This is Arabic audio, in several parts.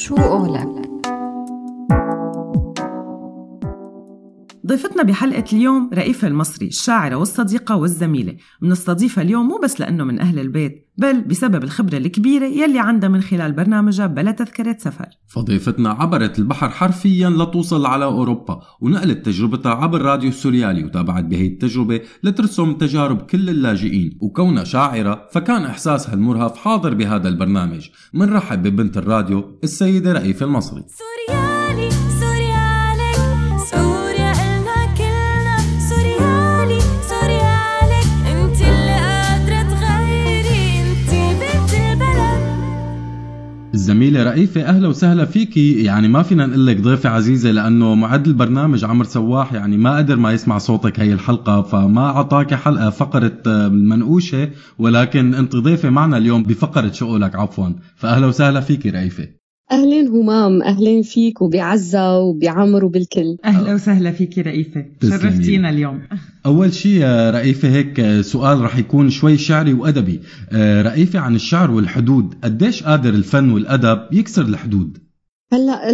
شو قولك؟ ضيفتنا بحلقة اليوم رئيفة المصري الشاعرة والصديقة والزميلة. بنستضيفها اليوم مو بس لأنه من أهل البيت بل بسبب الخبرة الكبيرة يلي عندها من خلال برنامجها بلا تذكرة سفر. فضيفتنا عبرت البحر حرفيا لتوصل على أوروبا ونقلت تجربتها عبر راديو السوريالي وتابعت بهي التجربة لترسم تجارب كل اللاجئين. وكونها شاعرة فكان إحساسها المرهف حاضر بهذا البرنامج. منرحب ببنت الراديو السيدة رئيفة المصري. سوريالي الزميلة رئيفة أهلا وسهلا فيكي يعني ما فينا نقول لك ضيفة عزيزة لأنه معد البرنامج عمر سواح يعني ما قدر ما يسمع صوتك هي الحلقة فما أعطاك حلقة فقرة المنقوشة ولكن أنت ضيفة معنا اليوم بفقرة شؤلك عفوا. فأهلا وسهلا فيكي رئيفة. أهلين همام أهلين فيك وبعزة وبعمر وبالكل. أهلا وسهلا فيك رئيفة شرفتينا اليوم. أول شيء رئيفة هيك سؤال رح يكون شوي شعري وأدبي. آه، رئيفة عن الشعر والحدود قديش قادر الفن والأدب يكسر الحدود؟ هلأ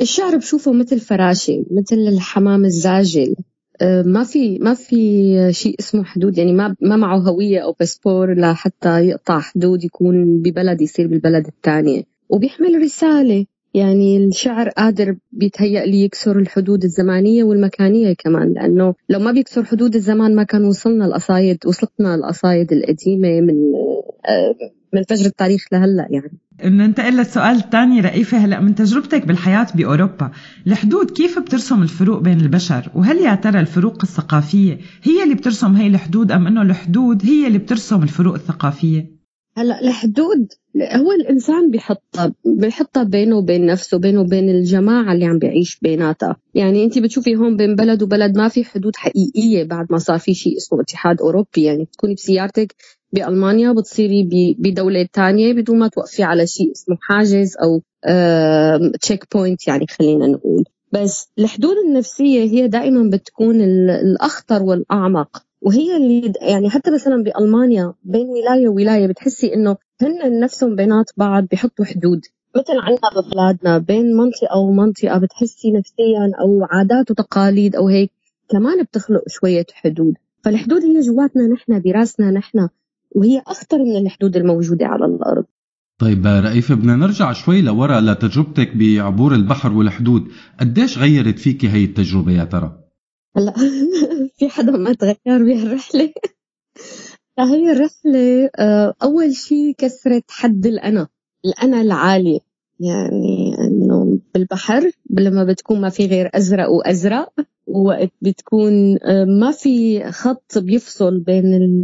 الشعر بشوفه مثل فراشة مثل الحمام الزاجل. آه، ما في ما في شيء اسمه حدود يعني ما ما معه هوية أو باسبور لحتى يقطع حدود يكون ببلد يصير بالبلد الثانية. وبيحمل رسالة. يعني الشعر قادر بيتهيأ لي يكسر الحدود الزمانية والمكانية كمان لأنه لو ما بيكسر حدود الزمان ما كان وصلنا القصايد وصلتنا القصايد القديمة من آه، من فجر التاريخ لهلأ يعني. ننتقل للسؤال الثاني رئيفة هلأ من تجربتك بالحياة بأوروبا الحدود كيف بترسم الفروق بين البشر؟ وهل يا ترى الفروق الثقافية هي اللي بترسم هي الحدود أم أنه الحدود هي اللي بترسم الفروق الثقافية؟ هلا الحدود هو الإنسان بيحطها بيحطها بينه وبين نفسه بينه وبين الجماعة اللي عم بيعيش بيناتها. يعني انت بتشوفي هون بين بلد وبلد ما في حدود حقيقية بعد ما صار في شيء اسمه اتحاد أوروبي. يعني تكوني بسيارتك بألمانيا بتصيري بدولة ثانية بدون ما توقفي على شيء اسمه حاجز أو checkpoint يعني خلينا نقول. بس الحدود النفسية هي دائما بتكون الأخطر والأعمق. وهي اللي يعني حتى مثلا بألمانيا بين ولاية وولاية بتحسي إنه هن نفسهم بينات بعض بيحطوا حدود. مثل عندنا ببلادنا بين منطقة ومنطقه بتحسي نفسيا أو عادات وتقاليد أو هيك كمان بتخلق شوية حدود. فالحدود هي جواتنا نحن براسنا نحن وهي أخطر من الحدود الموجودة على الأرض. طيب رئيفة بدنا نرجع شوي لورا لتجربتك بعبور البحر والحدود. قديش غيرت فيكي هي التجربة يا ترى؟ هلا في حدا ما تغير بهالرحلة هي الرحلة آه، أول شيء كسرت حد الأنا. الأنا العالية يعني إنه بالبحر لما بتكون ما في غير أزرق وأزرق ووقت بتكون آه، ما في خط بيفصل بين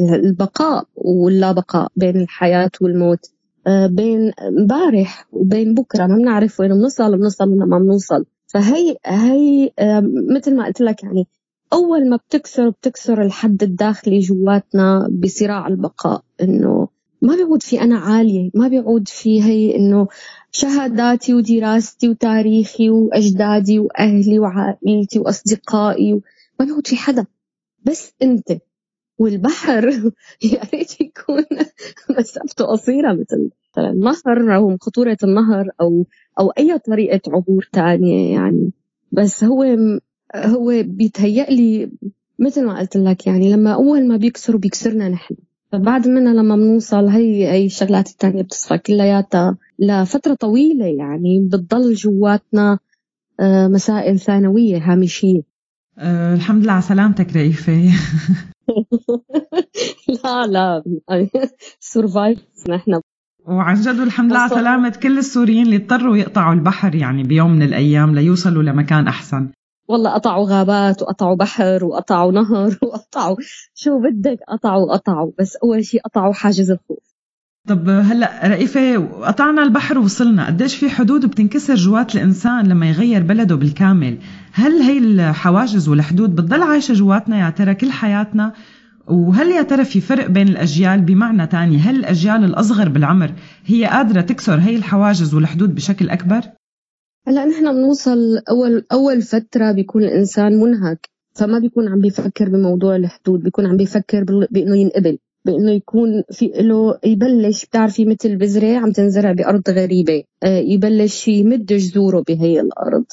البقاء واللا بقاء بين الحياة والموت. آه، بين امبارح وبين بكرة. ما بنعرف وين بنوصل بنوصل ولا ما بنوصل. فهي هي مثل ما قلت لك يعني أول ما بتكسر بتكسر الحد الداخلي جواتنا بصراع البقاء إنه ما بيعود في أنا عالية ما بيعود في هي إنه شهاداتي ودراستي وتاريخي وأجدادي وأهلي وعائلتي وأصدقائي ما بيعود في حدا. بس أنت والبحر يا ريت يكون مسافته قصيرة مثل النهر رغم خطورة النهر أو أو أي طريقة عبور تانية يعني. بس هو هو بيتهيأ لي مثل ما قلت لك يعني لما أول ما بيكسروا بيكسرنا نحن. فبعد منها لما بنوصل هي هي الشغلات الثانية بتصفى كلياتها لفترة طويلة يعني بتضل جواتنا آه، مسائل ثانوية هامشية. أه الحمد لله على سلامتك رئيفة. لا لا سرفايف نحن وعن جد والحمد لله على سلامة كل السوريين اللي اضطروا يقطعوا البحر يعني بيوم من الأيام ليوصلوا لمكان أحسن. والله قطعوا غابات وقطعوا بحر وقطعوا نهر وقطعوا شو بدك قطعوا قطعوا. بس أول شيء قطعوا حاجز الخوف. طب هلأ رئيفة قطعنا البحر ووصلنا. قديش في حدود بتنكسر جوات الإنسان لما يغير بلده بالكامل؟ هل هي الحواجز والحدود بتضل عايشة جواتنا يا ترى كل حياتنا؟ وهل يا ترى في فرق بين الأجيال؟ بمعنى تاني هل الأجيال الأصغر بالعمر هي قادرة تكسر هي الحواجز والحدود بشكل أكبر؟ هلا نحن بنوصل أول أول فترة بيكون الإنسان منهك فما بيكون عم بيفكر بموضوع الحدود بيكون عم بيفكر بإنه ينقبل بإنه يكون في له يبلش بتعرفي مثل بذرة عم تنزرع بأرض غريبة آه، يبلش يمد جذوره بهي الأرض.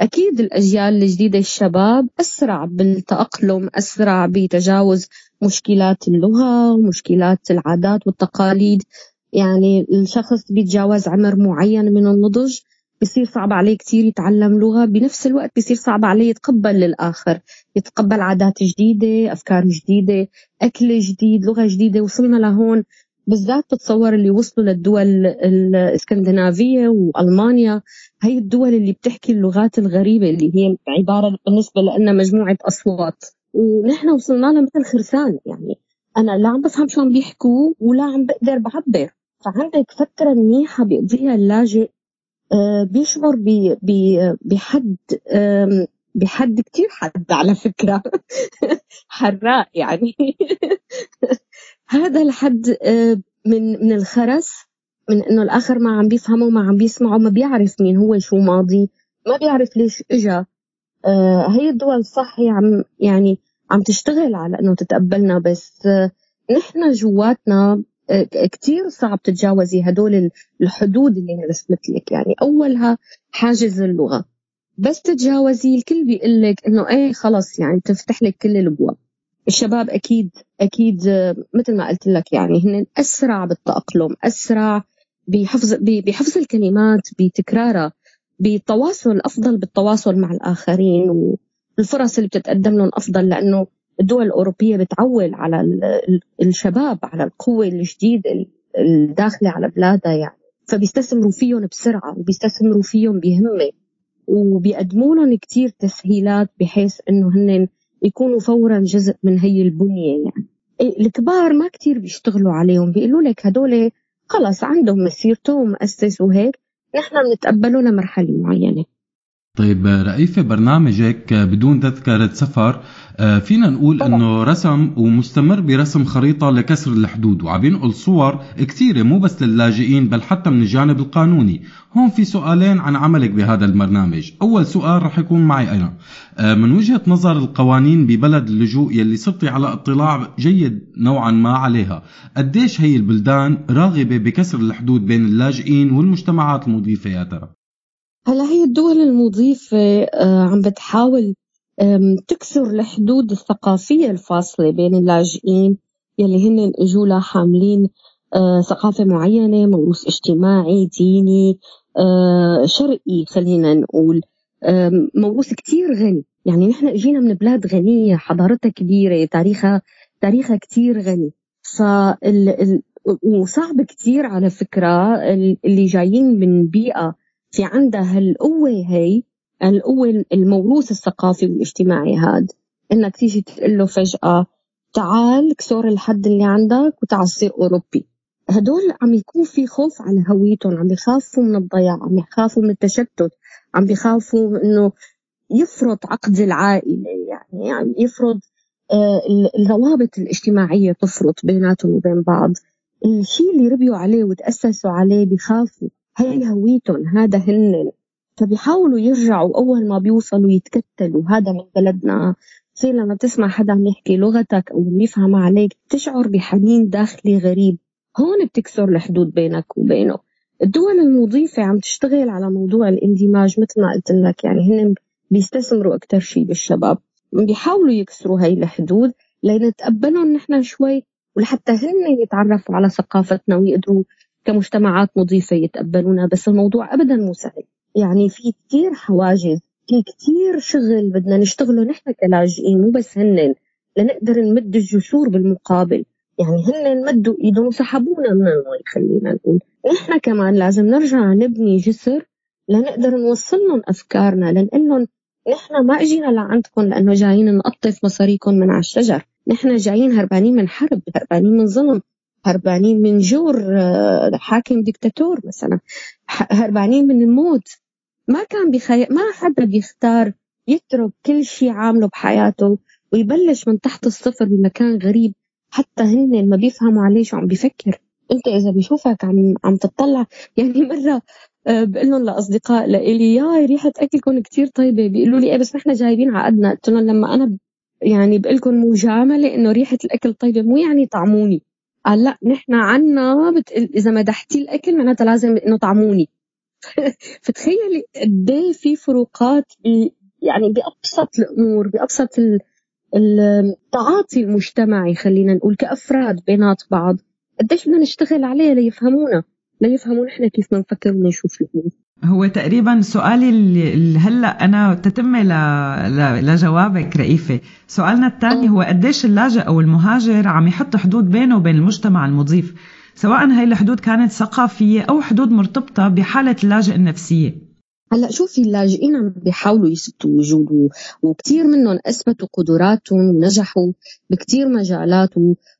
أكيد الأجيال الجديدة الشباب أسرع بالتأقلم أسرع بتجاوز مشكلات اللغة ومشكلات العادات والتقاليد. يعني الشخص بيتجاوز عمر معين من النضج بصير صعب عليه كثير يتعلم لغة بنفس الوقت بصير صعب عليه يتقبل للآخر يتقبل عادات جديدة أفكار جديدة أكل جديد لغة جديدة. وصلنا لهون بالذات بتصور اللي وصلوا للدول الإسكندنافية وألمانيا. هي الدول اللي بتحكي اللغات الغريبة اللي هي عبارة بالنسبة لنا مجموعة أصوات. ونحن وصلنا لها مثل خرسان يعني. أنا لا عم بفهم شو عم بيحكوا ولا عم بقدر بعبر. فعندك فترة منيحة بيقضيها اللاجئ آه، بيشعر بحد بحد كتير حد على فكرة. حراء يعني. هذا الحد آه، من من الخرس من إنه الآخر ما عم بيفهمه ما عم بيسمعه ما بيعرف مين هو شو ماضي ما بيعرف ليش إجا. آه، هي الدول صح عم يعني عم تشتغل على إنه تتقبلنا بس نحن جواتنا كتير صعب تتجاوزي هدول الحدود اللي رسمت لك. يعني أولها حاجز اللغة. بس تتجاوزي الكل بيقول لك إنه إيه خلص يعني تفتح لك كل الأبواب. الشباب أكيد أكيد مثل ما قلت لك يعني هن أسرع بالتأقلم أسرع بحفظ بحفظ الكلمات بتكرارها بالتواصل أفضل بالتواصل مع الآخرين والفرص اللي بتتقدم لهم أفضل لأنه الدول الأوروبية بتعول على الشباب على القوة الجديدة الداخلة على بلادها يعني. فبيستثمروا فيهم بسرعة وبيستثمروا فيهم بهمة. وبيقدموا لهم كثير تسهيلات بحيث إنه هن يكونوا فورا جزء من هي البنية يعني. الكبار ما كثير بيشتغلوا عليهم بيقولوا لك هدول خلص عندهم مسيرتهم مؤسس وهيك نحن بنتقبله لمرحلة معينة. طيب رئيفة برنامجك بدون تذكرة سفر آه، فينا نقول إنه رسم ومستمر برسم خريطة لكسر الحدود وعم ينقل صور كثيرة مو بس للاجئين بل حتى من الجانب القانوني. هون في سؤالين عن عملك بهذا البرنامج أول سؤال رح يكون معي أنا. آه، من وجهة نظر القوانين ببلد اللجوء يلي صرتي على اطلاع جيد نوعا ما عليها قديش هي البلدان راغبة بكسر الحدود بين اللاجئين والمجتمعات المضيفة يا ترى؟ هلا هي الدول المضيفة آه، عم بتحاول تكسر الحدود الثقافية الفاصلة بين اللاجئين يلي هن إجوا حاملين آه، ثقافة معينة موروث اجتماعي ديني آه، شرقي خلينا نقول. موروث كتير غني يعني نحن إجينا من بلاد غنية حضارتها كبيرة تاريخها تاريخها كتير غني. فال وصعب كتير على فكرة اللي جايين من بيئة في عندها هالقوة هي القوة الموروث الثقافي والاجتماعي هاد. إنك تيجي تقول له فجأة تعال كسور الحد اللي عندك وتعال صير أوروبي. هدول عم يكون في خوف على هويتهم عم يخافوا من الضياع عم يخافوا من التشتت عم بيخافوا إنه يفرض عقد العائلة يعني, يعني يفرض آه الروابط الاجتماعية تفرط بيناتهم وبين بعض. الشيء اللي ربيوا عليه وتأسسوا عليه بيخافوا هي هويتهم هذا هن فبيحاولوا يرجعوا أول ما بيوصلوا يتكتلوا. هذا من بلدنا. تصير لما تسمع حدا عم يحكي لغتك أو بيفهم عليك تشعر بحنين داخلي غريب. هون بتكسر الحدود بينك وبينه. الدول المضيفة عم تشتغل على موضوع الاندماج مثل ما قلت لك يعني هن بيستثمروا أكثر شيء بالشباب. بيحاولوا يكسروا هاي الحدود لنتقبلهم نحن شوي ولحتى هن يتعرفوا على ثقافتنا ويقدروا كمجتمعات مضيفة يتقبلونا بس الموضوع أبدا مو سهل. يعني في كتير حواجز في كتير شغل بدنا نشتغله نحن كلاجئين مو بس هن لنقدر نمد الجسور بالمقابل. يعني هن مدوا إيدهم وسحبونا من المي خلينا نقول. نحن كمان لازم نرجع نبني جسر لنقدر نوصل لهم أفكارنا لنقول لهم نحن ما إجينا لعندكم لأنه جايين نقطف مصاريكم من على الشجر. نحن جايين هربانين من حرب هربانين من ظلم. هربانين من جور آه، حاكم ديكتاتور مثلا. هربانين من الموت. ما كان بخي... ما حدا بيختار يترك كل شيء عامله بحياته ويبلش من تحت الصفر بمكان غريب. حتى هن ما بيفهموا عليه شو عم بيفكر. انت إذا بيشوفك عم عم تطلع يعني مرة آه، بقول لهم لأصدقاء لإلي يا ريحة اكلكم كتير طيبة. بيقولوا لي إيه بس نحن جايبين عقدنا. قلت لهم لما أنا يعني بقلكم مجامله إنه ريحة الأكل طيبة مو يعني طعموني. قال لا نحن عنا بتقل إذا مدحتي الأكل معناتها لازم انه طعموني فتخيلي قد إيه في فروقات يعني بأبسط الأمور بأبسط التعاطي المجتمعي خلينا نقول كأفراد بينات بعض. قديش بدنا نشتغل عليه ليفهمونا ليفهموا نحن كيف بنفكر ونشوف الأمور. هو تقريبا سؤالي اللي هلأ أنا تتمه لجوابك رئيفة. سؤالنا الثاني هو قديش اللاجئ أو المهاجر عم يحط حدود بينه وبين المجتمع المضيف؟ سواء هاي الحدود كانت ثقافية أو حدود مرتبطة بحالة اللاجئ النفسية. هلا شوفي اللاجئين عم بيحاولوا يثبتوا وجوده وكثير منهم أثبتوا قدراتهم ونجحوا بكثير مجالات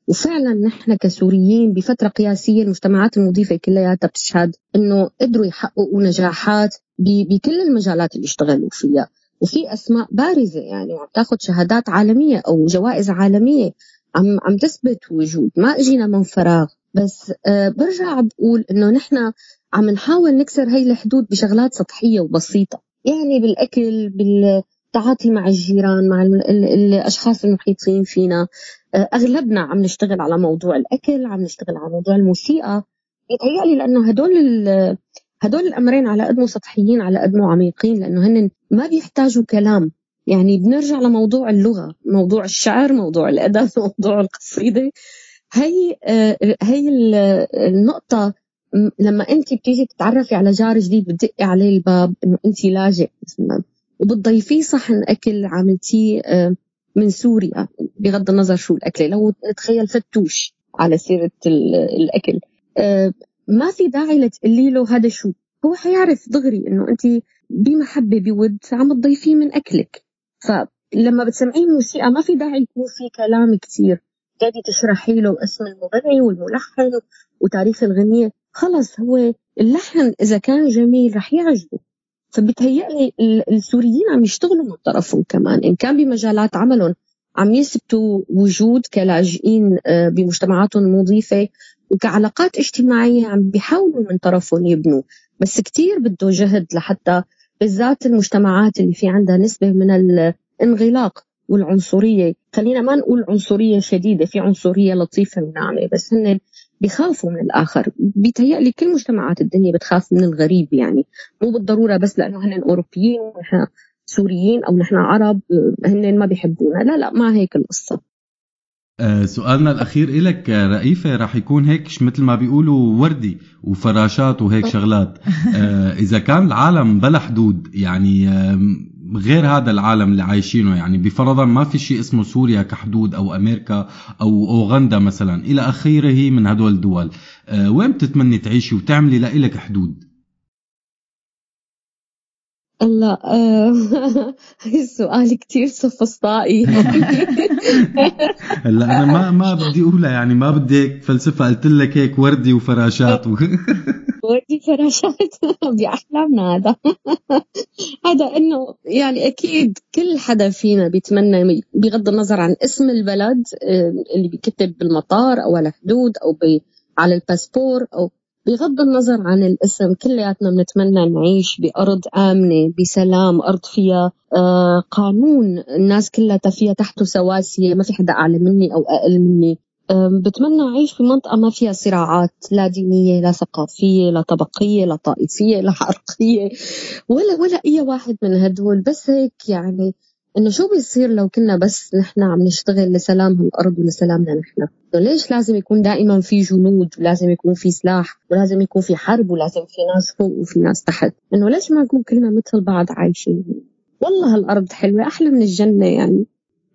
وفعلا نحن كسوريين بفترة قياسية المجتمعات المضيفة كلياتها بتشهد إنه قدروا يحققوا نجاحات بكل المجالات اللي اشتغلوا فيها. وفي أسماء بارزة يعني وعم تاخذ شهادات عالمية أو جوائز عالمية عم عم تثبت وجود. ما إجينا من فراغ. بس أه برجع بقول إنه نحن عم نحاول نكسر هاي الحدود بشغلات سطحية وبسيطة. يعني بالأكل بالتعاطي مع الجيران مع الأشخاص المحيطين فينا. آه، أغلبنا عم نشتغل على موضوع الأكل عم نشتغل على موضوع الموسيقى. يتهيألي لأنه هدول هدول الأمرين على قد سطحيين على قد عميقين لأنه هن ما بيحتاجوا كلام. يعني بنرجع لموضوع اللغة موضوع الشعر موضوع الأدب موضوع القصيدة. هي آه، هي النقطة لما انت بتيجي تتعرفي على جار جديد بتدقي عليه الباب انه انت لاجئ. مثلا وبتضيفيه صحن أكل عملتيه آه، من سوريا بغض النظر شو الأكلة. لو تخيل فتوش على سيرة الأكل. آه، ما في داعي لتقولي له هذا شو. هو حيعرف دغري إنه انت بمحبة بود عم تضيفيه من أكلك. فلما بتسمعيه موسيقى ما في داعي يكون في كلام كثير تقعدي تشرحي له اسم المغني والملحن وتاريخ الغنية. خلص هو اللحن إذا كان جميل رح يعجبه. فبتهيألي السوريين عم يشتغلوا من طرفهم كمان. إن كان بمجالات عملهم عم يثبتوا وجود كلاجئين آه، بمجتمعاتهم المضيفة وكعلاقات اجتماعية عم بيحاولوا من طرفهم يبنوا. بس كتير بده جهد لحتى بالذات المجتمعات اللي في عندها نسبة من الانغلاق والعنصرية. خلينا ما نقول عنصرية شديدة في عنصرية لطيفة وناعمة بس هن بيخافوا من الآخر. بيتهيألي كل مجتمعات الدنيا بتخاف من الغريب يعني. مو بالضرورة بس لأنه هن أوروبيين ونحن سوريين أو نحن عرب هن ما بيحبونا. لا لا ما هيك القصة. أه سؤالنا الأخير إلك رئيفة رح يكون هيك مثل ما بيقولوا وردي وفراشات وهيك شغلات. أه إذا كان العالم بلا حدود يعني غير هذا العالم اللي عايشينه يعني. بفرضا ما في شيء اسمه سوريا كحدود أو أمريكا أو أوغندا مثلا. إلى اخره من هدول الدول. أه وين بتتمني تعيشي وتعملي لإلك حدود؟ لا آه السؤال كتير سفسطائي. هلأ أنا ما ما بدي أقولها يعني ما بدي هيك فلسفة قلت لك هيك وردي وفراشات وردي فراشات بأحلامنا هذا. هذا إنه يعني أكيد كل حدا فينا بيتمنى بغض النظر عن اسم البلد آه، اللي بيكتب بالمطار أو على الحدود أو على الباسبور أو بغض النظر عن الاسم كلياتنا بنتمنى نعيش بأرض آمنة بسلام أرض فيها آه قانون. الناس كلها فيها تحته سواسية ما في حدا أعلى مني أو أقل مني. بتمنى أعيش في منطقة ما فيها صراعات لا دينية لا ثقافية لا طبقية لا طائفية لا عرقية ولا ولا أي واحد من هدول. بس هيك يعني إنه شو بيصير لو كنا بس نحن عم نشتغل لسلام هالأرض ولسلامنا نحن؟ ليش لازم يكون دائما في جنود ولازم يكون في سلاح ولازم يكون في حرب ولازم في ناس فوق وفي ناس تحت؟ إنه ليش ما نكون كلنا مثل بعض عايشين والله هالأرض حلوة أحلى من الجنة يعني.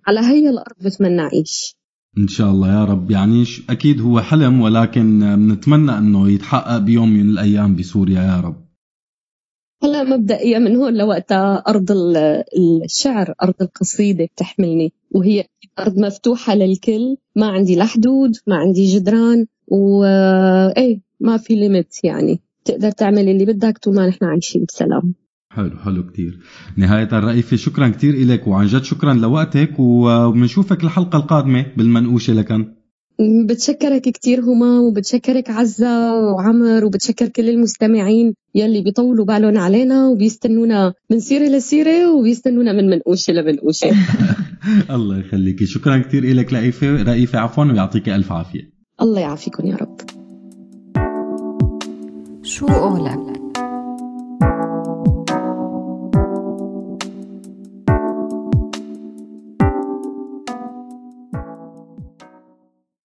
على هي الأرض بتمنى أعيش. إن شاء الله يا رب. يعني أكيد هو حلم ولكن بنتمنى إنه يتحقق بيوم من الأيام بسوريا يا رب. هلا مبدئيا من هون لوقتها أرض الشعر أرض القصيدة بتحملني وهي أرض مفتوحة للكل. ما عندي لا حدود ما عندي جدران وايه ما في ليميت يعني. تقدر تعمل اللي بدك طول ما نحن عايشين بسلام. حلو حلو كتير. نهاية الرئيفة شكرا كتير إلك وعن جد شكرا لوقتك وبنشوفك الحلقة القادمة بالمنقوشة لكن. بتشكرك كتير هما وبتشكرك عزة وعمر وبتشكر كل المستمعين يلي بيطولوا بالهم علينا وبيستنونا من سيرة لسيرة وبيستنونا من منقوشة لمنقوشة. الله يخليكي. شكرا كثير لك رئيفة رئيفة عفوا ويعطيك ألف عافية. الله يعافيكم يا رب. شو قولك؟